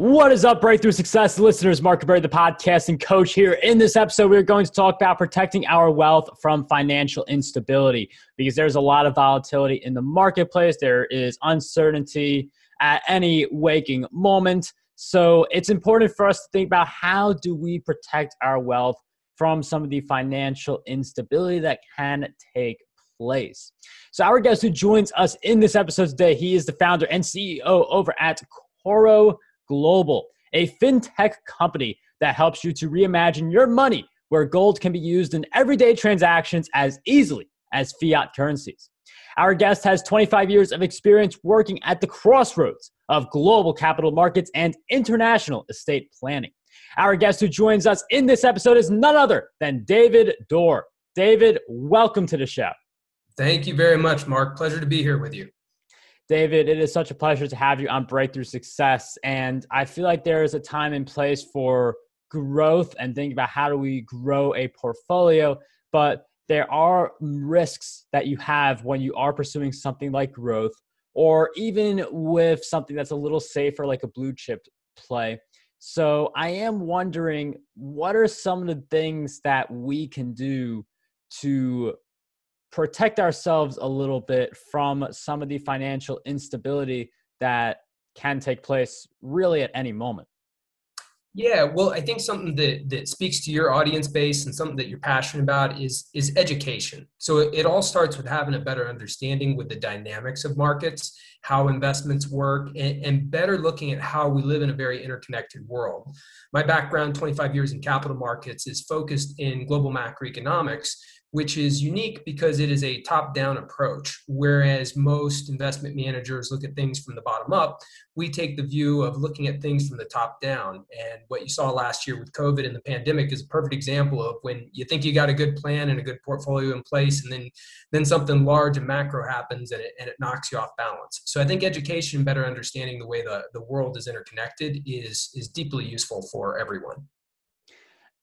What is up, Breakthrough Success listeners? Mark Berry, the podcasting coach here. In this episode, we're going to talk about protecting our wealth from financial instability because there's a lot of volatility in the marketplace. There is uncertainty at any waking moment. So it's important for us to think about how do we protect our wealth from some of the financial instability that can take place. So our guest who joins us in this episode today, he is the founder and CEO over at Coro Global, a fintech company that helps you to reimagine your money where gold can be used in everyday transactions as easily as fiat currencies. Our guest has 25 years of experience working at the crossroads of global capital markets and international estate planning. Our guest who joins us in this episode is none other than David Dorr. David, welcome to the show. Thank you very much, Mark. Pleasure to be here with you. David, it is such a pleasure to have you on Breakthrough Success. And I feel like there is a time and place for growth and thinking about how do we grow a portfolio. But there are risks that you have when you are pursuing something like growth, or even with something that's a little safer, like a blue chip play. So I am wondering what are some of the things that we can do to protect ourselves a little bit from some of the financial instability that can take place really at any moment. Yeah, well, I think something that that speaks to your audience base and something that you're passionate about is is education. So it, it, all starts with having a better understanding with the dynamics of markets, how investments work, and, and better looking at how we live in a very interconnected world. My background, 25 years in capital markets, is focused in global macroeconomics, which is unique because it is a top down approach. Whereas most investment managers look at things from the bottom up, we take the view of looking at things from the top down. And what you saw last year with COVID and the pandemic is a perfect example of when you think you got a good plan and a good portfolio in place, and then, then something large and macro happens and it, and it knocks you off balance. So I think education, better understanding the way the, the world is interconnected, is, is deeply useful for everyone.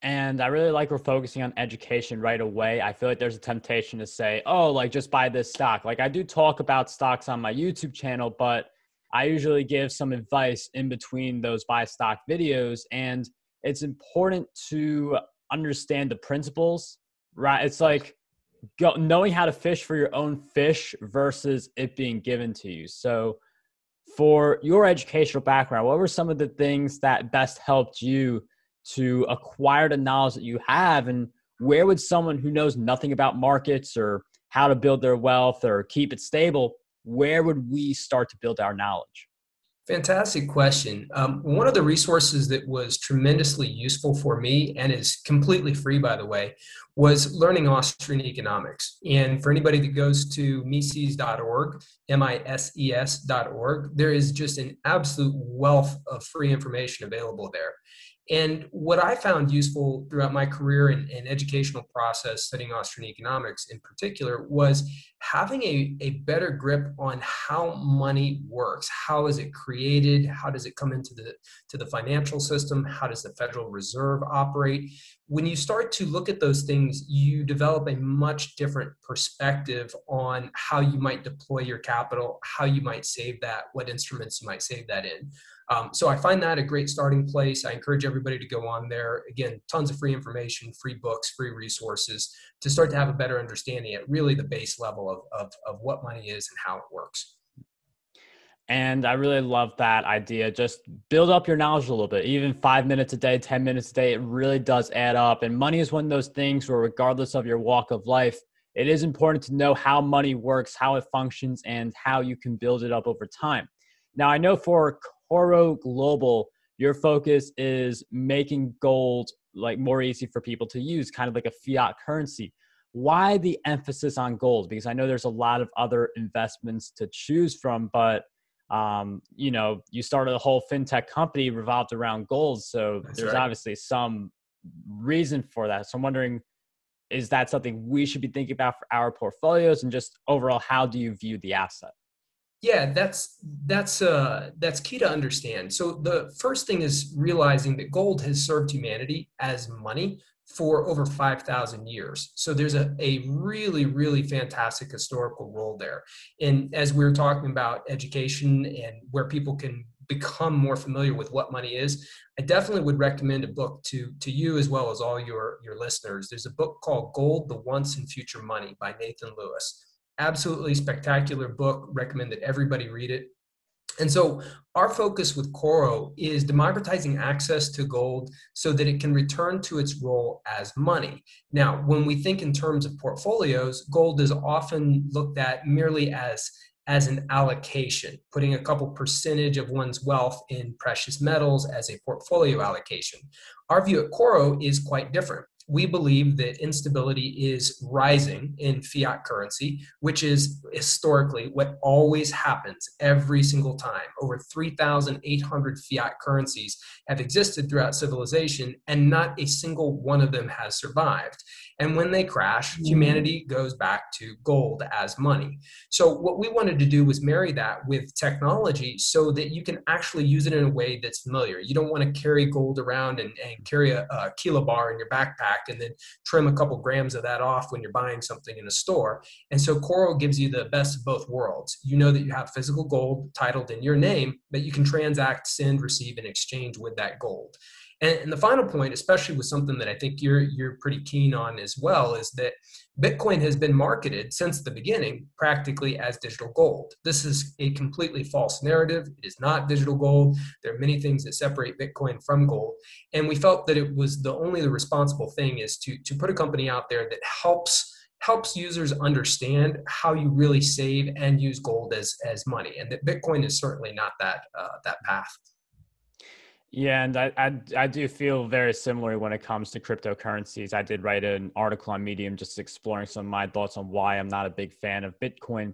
And I really like we're focusing on education right away. I feel like there's a temptation to say, oh, like just buy this stock. Like I do talk about stocks on my YouTube channel, but I usually give some advice in between those buy stock videos. And it's important to understand the principles, right? It's like go, knowing how to fish for your own fish versus it being given to you. So, for your educational background, what were some of the things that best helped you? To acquire the knowledge that you have and where would someone who knows nothing about markets or how to build their wealth or keep it stable where would we start to build our knowledge Fantastic question. Um, one of the resources that was tremendously useful for me and is completely free, by the way, was learning Austrian economics. And for anybody that goes to mises.org, M I S E S.org, there is just an absolute wealth of free information available there. And what I found useful throughout my career and, educational process, studying Austrian economics in particular, was having a, a better grip on how money works. How is it created? How does it come into the to the financial system? How does the Federal Reserve operate? When you start to look at those things, you develop a much different perspective on how you might deploy your capital, how you might save that, what instruments you might save that in. Um, so I find that a great starting place. I encourage everybody to go on there. Again, tons of free information, free books, free resources to start to have a better understanding at really the base level of, of, of what money is and how it works. And I really love that idea. Just build up your knowledge a little bit, even five minutes a day, 10 minutes a day. It really does add up. And money is one of those things where, regardless of your walk of life, it is important to know how money works, how it functions, and how you can build it up over time. Now, I know for Coro Global, your focus is making gold like more easy for people to use, kind of like a fiat currency. Why the emphasis on gold? Because I know there's a lot of other investments to choose from, but um, you know, you started a whole fintech company revolved around gold, so That's there's right. obviously some reason for that. So I'm wondering, is that something we should be thinking about for our portfolios, and just overall, how do you view the asset? Yeah, that's that's uh, that's key to understand. So the first thing is realizing that gold has served humanity as money for over 5,000 years. So there's a, a really, really fantastic historical role there. And as we were talking about education and where people can become more familiar with what money is, I definitely would recommend a book to to you as well as all your your listeners. There's a book called Gold: The Once and Future Money by Nathan Lewis. Absolutely spectacular book. Recommend that everybody read it. And so our focus with Coro is democratizing access to gold so that it can return to its role as money. Now, when we think in terms of portfolios, gold is often looked at merely as as an allocation, putting a couple percentage of one's wealth in precious metals as a portfolio allocation. Our view at Coro is quite different we believe that instability is rising in fiat currency, which is historically what always happens every single time. Over 3,800 fiat currencies have existed throughout civilization, and not a single one of them has survived. And when they crash, mm-hmm. humanity goes back to gold as money. So, what we wanted to do was marry that with technology so that you can actually use it in a way that's familiar. You don't want to carry gold around and, and carry a, a kilobar in your backpack and then trim a couple grams of that off when you're buying something in a store. And so, Coro gives you the best of both worlds. You know that you have physical gold titled in your name, but you can transact, send, receive, and exchange with that gold. And, and, the final point, especially with something that I think you're you're pretty keen on as well, is that Bitcoin has been marketed since the beginning practically as digital gold. This is a completely false narrative. It is not digital gold. There are many things that separate Bitcoin from gold, and we felt that it was the only the responsible thing is to to put a company out there that helps helps users understand how you really save and use gold as as money, and that Bitcoin is certainly not that uh, that path. Yeah, and I, I, I do feel very similar when it comes to cryptocurrencies. I did write an article on Medium just exploring some of my thoughts on why I'm not a big fan of Bitcoin.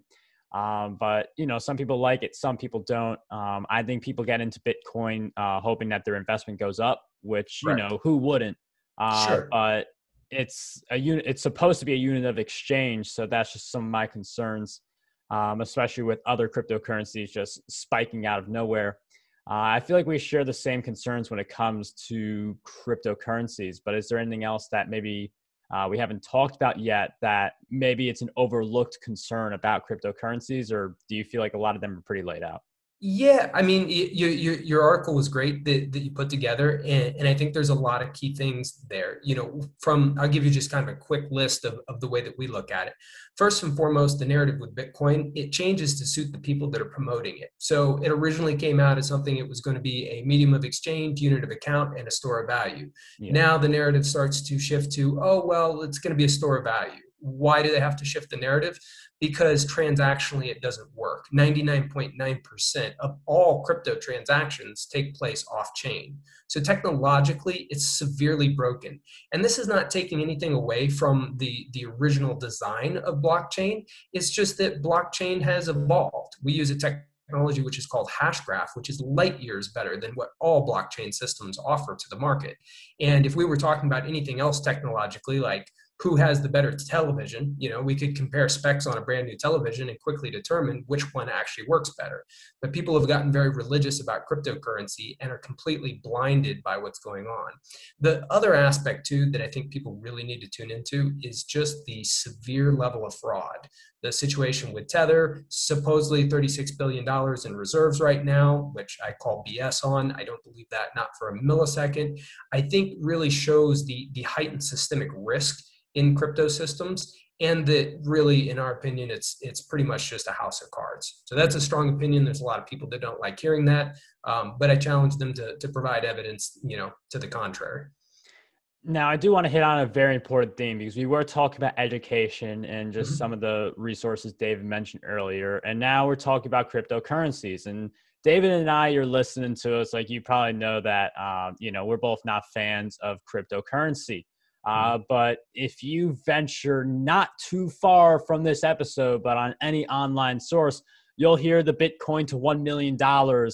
Um, but you know, some people like it, some people don't. Um, I think people get into Bitcoin uh, hoping that their investment goes up, which right. you know who wouldn't. Uh, sure. But it's a unit. It's supposed to be a unit of exchange, so that's just some of my concerns, um, especially with other cryptocurrencies just spiking out of nowhere. Uh, I feel like we share the same concerns when it comes to cryptocurrencies, but is there anything else that maybe uh, we haven't talked about yet that maybe it's an overlooked concern about cryptocurrencies, or do you feel like a lot of them are pretty laid out? Yeah, I mean, your your, your article was great that, that you put together, and, and I think there's a lot of key things there. You know, from I'll give you just kind of a quick list of, of the way that we look at it. First and foremost, the narrative with Bitcoin it changes to suit the people that are promoting it. So it originally came out as something it was going to be a medium of exchange, unit of account, and a store of value. Yeah. Now the narrative starts to shift to oh well, it's going to be a store of value. Why do they have to shift the narrative? because transactionally it doesn't work. 99.9% of all crypto transactions take place off chain. So technologically, it's severely broken. And this is not taking anything away from the, the original design of blockchain. It's just that blockchain has evolved. We use a technology which is called Hashgraph, which is light years better than what all blockchain systems offer to the market. And if we were talking about anything else technologically, like who has the better television. You know, we could compare specs on a brand new television and quickly determine which one actually works better. But people have gotten very religious about cryptocurrency and are completely blinded by what's going on. The other aspect, too, that I think people really need to tune into is just the severe level of fraud. The situation with Tether, supposedly $36 billion in reserves right now, which I call BS on. I don't believe that, not for a millisecond. I think really shows the, the heightened systemic risk in crypto systems and that really in our opinion it's it's pretty much just a house of cards. So that's a strong opinion. There's a lot of people that don't like hearing that um, but i challenge them to, to provide evidence you know to the contrary. Now i do want to hit on a very important theme because we were talking about education and just mm-hmm. some of the resources david mentioned earlier and now we're talking about cryptocurrencies. And david and i you're listening to us like you probably know that um, you know we're both not fans of cryptocurrency uh, mm-hmm. but if you venture not too far from this episode, but on any online source, you'll hear the Bitcoin to $1 million uh,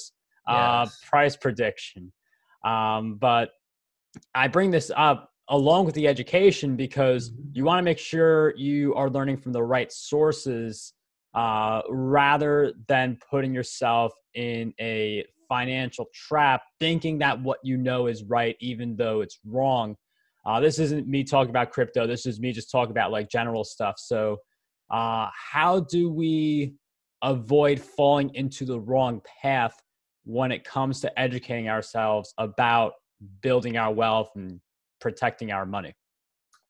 yes. price prediction. Um, but I bring this up along with the education because mm-hmm. you want to make sure you are learning from the right sources uh, rather than putting yourself in a financial trap thinking that what you know is right, even though it's wrong. Uh, this isn't me talking about crypto. This is me just talking about like general stuff. So, uh, how do we avoid falling into the wrong path when it comes to educating ourselves about building our wealth and protecting our money?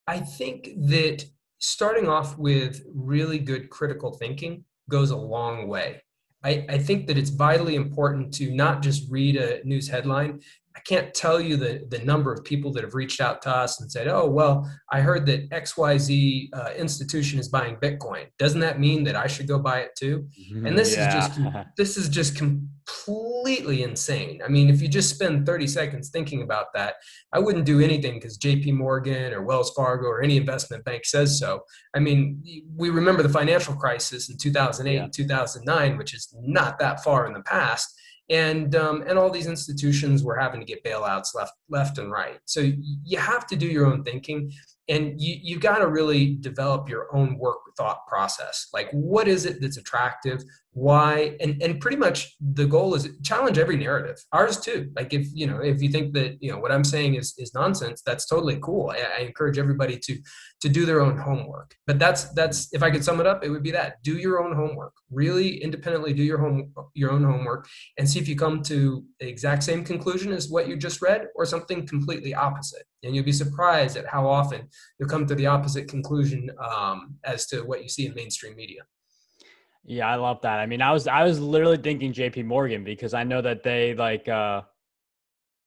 I think that starting off with really good critical thinking goes a long way. I, I, think that it's vitally important to not just read a news headline I can't tell you the, the number of people that have reached out to us and said, oh, well, I heard that XYZ uh, institution is buying Bitcoin. Doesn't that mean that I should go buy it too? And this yeah. is just, this is just completely insane. I mean, if you just spend 30 seconds thinking about that, I wouldn't do anything because JP Morgan or Wells Fargo or any investment bank says so. I mean, we remember the financial crisis in 2008 yeah. and 2009, which is not that far in the past and um, and all these institutions were having to get bailouts left left and right. So you have to do your own thinking, and you you got to really develop your own work thought process. Like, what is it that's attractive? why? And and pretty much the goal is challenge every narrative. Ours too. Like if you know if you think that you know what i'm saying is is nonsense that's totally cool. I, I encourage everybody to to do their own homework. But that's that's if i could sum it up it would be that. Do your own homework. Really independently do your home your own homework and see if you come to the exact same conclusion as what you just read or something completely opposite and you'll be surprised at how often you'll come to the opposite conclusion um, as to what you see in mainstream media yeah, I love that. I mean, I was I was literally thinking JP Morgan because I know that they like uh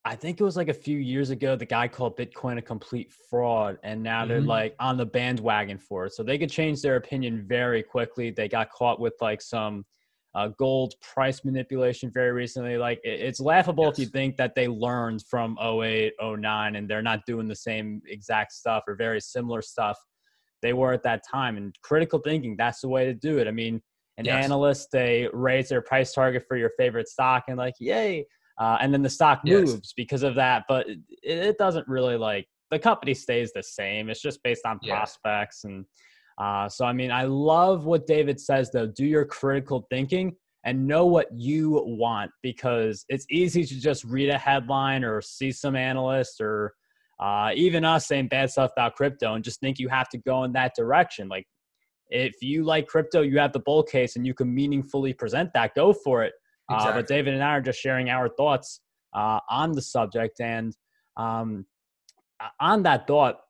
I think it was like a few years ago the guy called Bitcoin a complete fraud and now mm-hmm. they're like on the bandwagon for it. So they could change their opinion very quickly. They got caught with like some uh, gold price manipulation very recently. Like it, it's laughable yes. if you think that they learned from 08, 09 and they're not doing the same exact stuff or very similar stuff they were at that time. And critical thinking, that's the way to do it. I mean, an yes. analyst they raise their price target for your favorite stock and like yay uh, and then the stock moves yes. because of that but it, it, doesn't really like the company stays the same it's just based on prospects and uh, so i mean i love what david says though do your critical thinking and know what you want because it's easy to just read a headline or see some analyst or uh, even us saying bad stuff about crypto and just think you have to go in that direction like if you like crypto, you have the bull case and you can meaningfully present that, go for it. Exactly. Uh, but David and I are just sharing our thoughts uh, on the subject. And um, on that thought,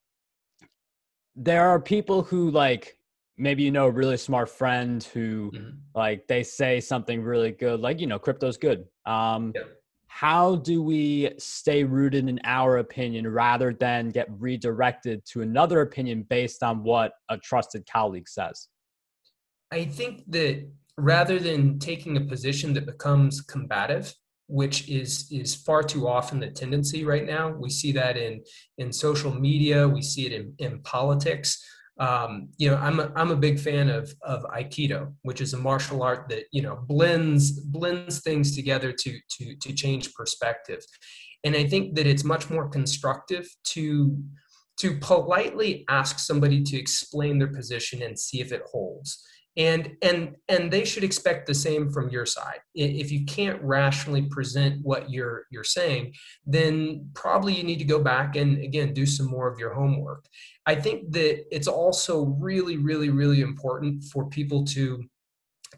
there are people who like maybe you know a really smart friend who mm-hmm. like they say something really good, like you know crypto's good. Um, yeah how do we stay rooted in our opinion rather than get redirected to another opinion based on what a trusted colleague says? I think that rather than taking a position that becomes combative, which is is far too often the tendency right now, we see that in in social media, we see it in, in politics. Um, you know, I'm a, I'm a big fan of of Aikido, which is a martial art that you know blends blends things together to to to change perspective, and I think that it's much more constructive to to politely ask somebody to explain their position and see if it holds and and and they should expect the same from your side. If you can't rationally present what you're you're saying then probably you need to go back and again do some more of your homework. I think that it's also really really really important for people to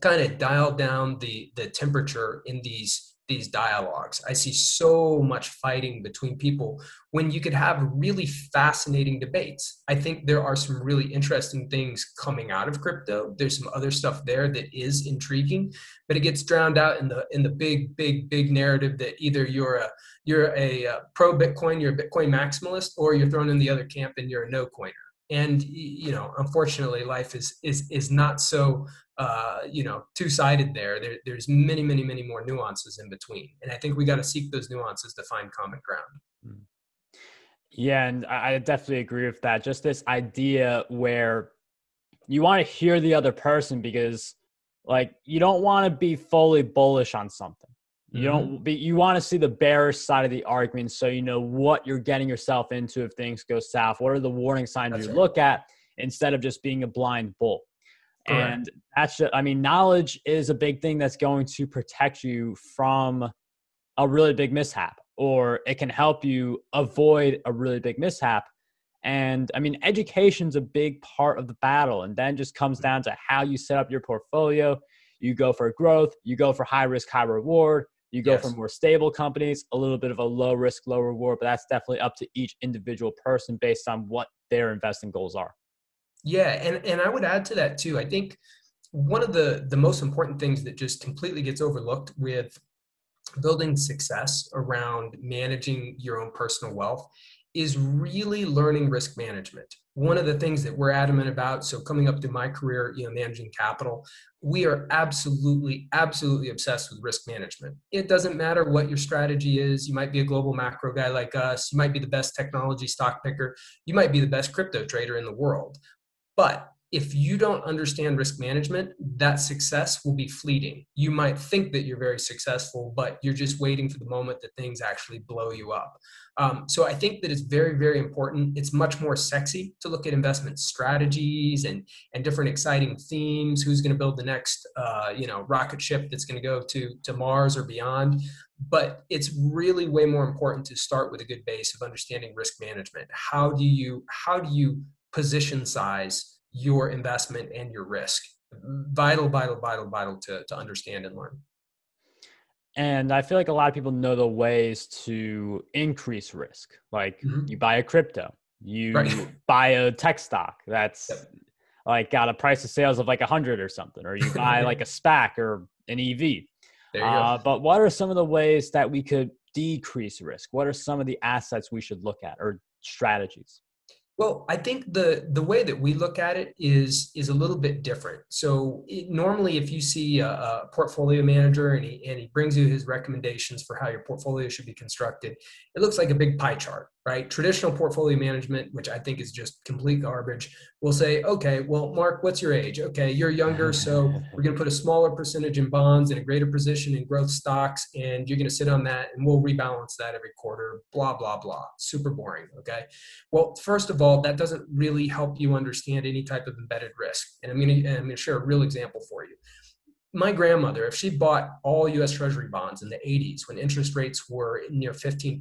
kind of dial down the the temperature in these these dialogues. I see so much fighting between people when you could have really fascinating debates. I think there are some really interesting things coming out of crypto. There's some other stuff there that is intriguing, but it gets drowned out in the in the big big big narrative that either you're a you're a, a pro Bitcoin, you're a Bitcoin maximalist, or you're thrown in the other camp and you're a no coiner. And you know, unfortunately, life is is is not so uh, you know two sided there. there. There's many, many, many more nuances in between, and I think we got to seek those nuances to find common ground. Hmm. Yeah, and I definitely agree with that. Just this idea where you want to hear the other person because, like, you don't want to be fully bullish on something. You mm-hmm. don't be, you want to see the bearish side of the argument so you know what you're getting yourself into if things go south. What are the warning signs That's you right. look at instead of just being a blind bull? Correct. And that's just, I mean, knowledge is a big thing that's going to protect you from a really big mishap, or it can help you avoid a really big mishap. And I mean, education's a big part of the battle. And then just comes down to how you set up your portfolio. You go for growth, you go for high risk, high reward, You go Yes. for more stable companies, a little bit of a low risk, low reward, but that's definitely up to each individual person based on what their investing goals are. Yeah, and and I would add to that too. I think one of the the most important things that just completely gets overlooked with building success around managing your own personal wealth is really learning risk management. One of the things that we're adamant about, so coming up through my career, you know, managing capital, we are absolutely, absolutely obsessed with risk management. It doesn't matter what your strategy is. You might be a global macro guy like us. You might be the best technology stock picker. You might be the best crypto trader in the world. But if you don't understand risk management, that success will be fleeting. You might think that you're very successful, but you're just waiting for the moment that things actually blow you up. Um, so I think that it's very, very important. It's much more sexy to look at investment strategies and and different exciting themes. Who's going to build the next, uh, you know, rocket ship that's going to go to to Mars or beyond? But it's really way more important to start with a good base of understanding risk management. How do you how do you position size your investment and your risk. Vital, vital, vital, vital to, to understand and learn. And I feel like a lot of people know the ways to increase risk. Like mm-hmm. you buy a crypto, you right. buy a tech stock that's yep. like got a price of sales of like a hundred or something, or you buy like a SPAC or an EV. Uh, but what are some of the ways that we could decrease risk? What are some of the assets we should look at or strategies? Well, I think the the way that we look at it is is a little bit different. So it, normally, if you see a, a, portfolio manager and he and he brings you his recommendations for how your portfolio should be constructed, it looks like a big pie chart right? Traditional portfolio management, which I think is just complete garbage, will say, okay, well, Mark, what's your age? Okay, you're younger, so we're going to put a smaller percentage in bonds and a greater position in growth stocks, and you're going to sit on that, and we'll rebalance that every quarter, blah, blah, blah. Super boring, okay? Well, first of all, that doesn't really help you understand any type of embedded risk. And I'm going to, I'm going to share a real example for you my grandmother, if she bought all US Treasury bonds in the 80s when interest rates were near 15%,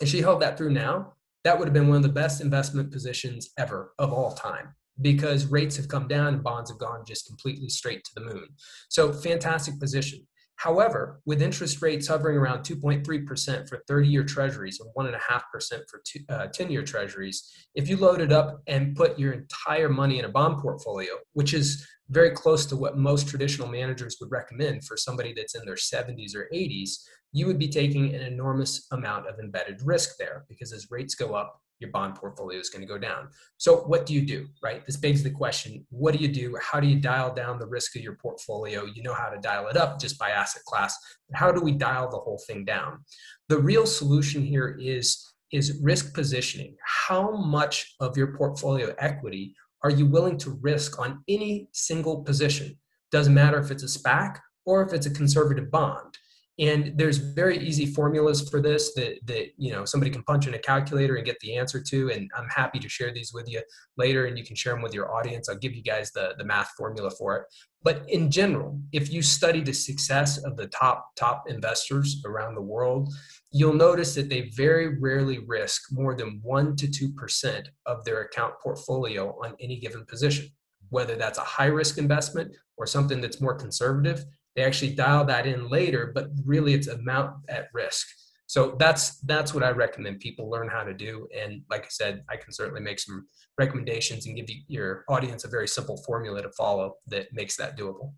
and she held that through now, that would have been one of the best investment positions ever of all time because rates have come down and bonds have gone just completely straight to the moon. So, fantastic position. However, with interest rates hovering around 2.3% for 30 year treasuries and 1.5% for 10 uh, year treasuries, if you loaded up and put your entire money in a bond portfolio, which is very close to what most traditional managers would recommend for somebody that's in their 70s or 80s, you would be taking an enormous amount of embedded risk there because as rates go up, your bond portfolio is going to go down. So, what do you do, right? This begs the question what do you do? How do you dial down the risk of your portfolio? You know how to dial it up just by asset class. But how do we dial the whole thing down? The real solution here is, is risk positioning. How much of your portfolio equity are you willing to risk on any single position? Doesn't matter if it's a SPAC or if it's a conservative bond and there's very easy formulas for this that that you know somebody can punch in a calculator and get the answer to and i'm happy to share these with you later and you can share them with your audience. I'll give you guys the the math formula for it. But in general if you study the success of the top top investors around the world you'll notice that they very rarely risk more than 1 to 2% of their account portfolio on any given position whether that's a high risk investment or something that's more conservative they actually dial that in later, but really it's amount at risk. So that's that's what I recommend people learn how to do. And like I said, I can certainly make some recommendations and give you, your audience a very simple formula to follow that makes that doable.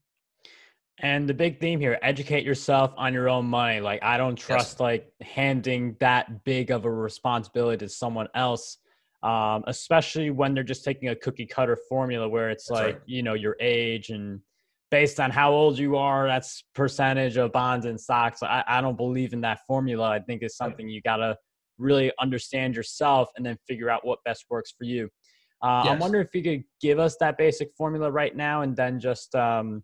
And the big theme here, educate yourself on your own money. Like I don't trust yes. like handing that big of a responsibility to someone else. Um, especially when they're just taking a cookie cutter formula where it's That's like, right. you know, your age and based on how old you are, that's percentage of bonds and stocks. I, I don't believe in that formula. I think it's something you got to really understand yourself and then figure out what best works for you. Uh, yes. I'm wondering if you could give us that basic formula right now and then just um,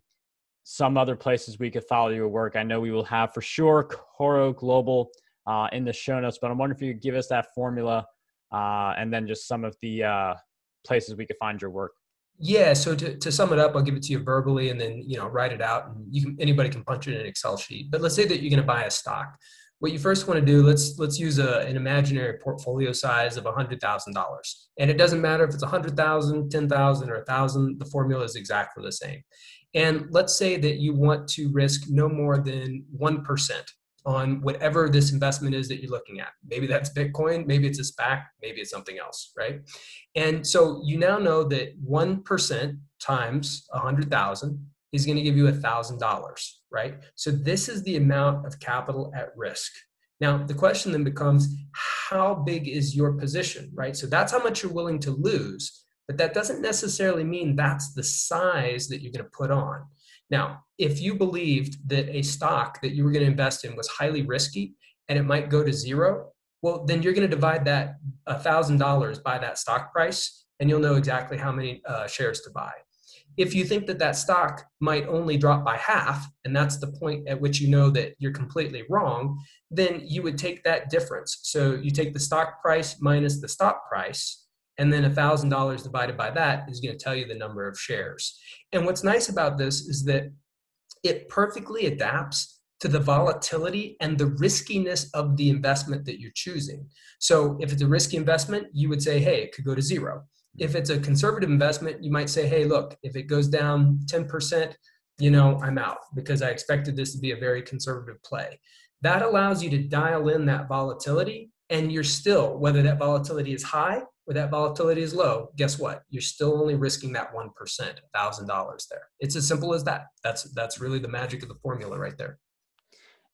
some other places we could follow your work. I know we will have for sure Coro Global uh, in the show notes, but I'm wondering if you could give us that formula uh, and then just some of the uh, places we could find your work. Yeah. So to, to sum it up, I'll give it to you verbally and then, you know, write it out and you can, anybody can punch it in an Excel sheet. But let's say that you're going to buy a stock. What you first want to do, let's, let's use a, an imaginary portfolio size of $100,000. And it doesn't matter if it's 100,000, 10,000 or 1,000, the formula is exactly the same. And let's say that you want to risk no more than 1% on whatever this investment is that you're looking at. Maybe that's Bitcoin, maybe it's a SPAC, maybe it's something else, right? And so you now know that 1% times 100,000 is going to give you $1,000, right? So this is the amount of capital at risk. Now, the question then becomes how big is your position, right? So that's how much you're willing to lose, but that doesn't necessarily mean that's the size that you're going to put on. Now, if you believed that a stock that you were going to invest in was highly risky and it might go to zero, well, then you're going to divide that $1,000 by that stock price and you'll know exactly how many uh, shares to buy. If you think that that stock might only drop by half, and that's the point at which you know that you're completely wrong, then you would take that difference. So you take the stock price minus the stock price, and then $1,000 divided by that is going to tell you the number of shares. And what's nice about this is that it perfectly adapts to the volatility and the riskiness of the investment that you're choosing. So if it's a risky investment, you would say, hey, it could go to zero. If it's a conservative investment, you might say, hey, look, if it goes down 10%, you know, I'm out because I expected this to be a very conservative play. That allows you to dial in that volatility and you're still, whether that volatility is high or that volatility is low, guess what? You're still only risking that 1%, $1,000 there. It's as simple as that. That's, that's really the magic of the formula right there.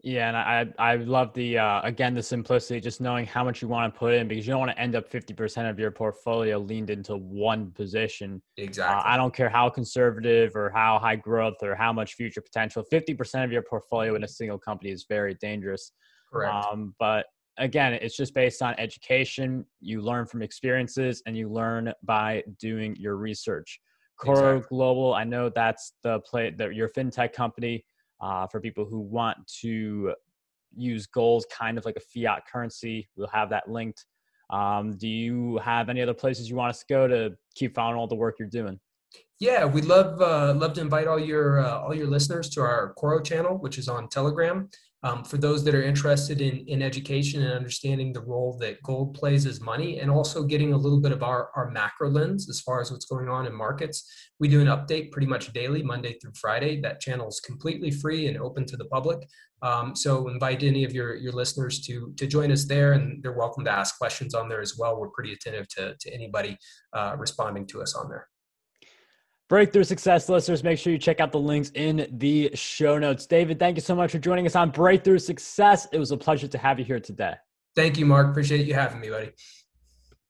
Yeah, and I I love the uh, again the simplicity, just knowing how much you want to put in because you don't want to end up fifty percent of your portfolio leaned into one position. Exactly. Uh, I don't care how conservative or how high growth or how much future potential. Fifty percent of your portfolio in a single company is very dangerous. Correct. Um, but again, it's just based on education. You learn from experiences, and you learn by doing your research. Coro exactly. Global, I know that's the play that your fintech company uh, for people who want to use gold kind of like a fiat currency. We'll have that linked. Um, do you have any other places you want us to go to keep following all the work you're doing? Yeah, we'd love uh, love to invite all your uh, all your listeners to our Coro channel, which is on Telegram. Um, for those that are interested in, in education and understanding the role that gold plays as money and also getting a little bit of our, our macro lens as far as what's going on in markets, we do an update pretty much daily, Monday through Friday. That channel is completely free and open to the public. Um, so invite any of your, your listeners to, to join us there and they're welcome to ask questions on there as well. We're pretty attentive to, to anybody uh, responding to us on there. Breakthrough Success listeners, make sure you check out the links in the show notes. David, thank you so much for joining us on Breakthrough Success. It was a pleasure to have you here today. Thank you, Mark. Appreciate you having me, buddy.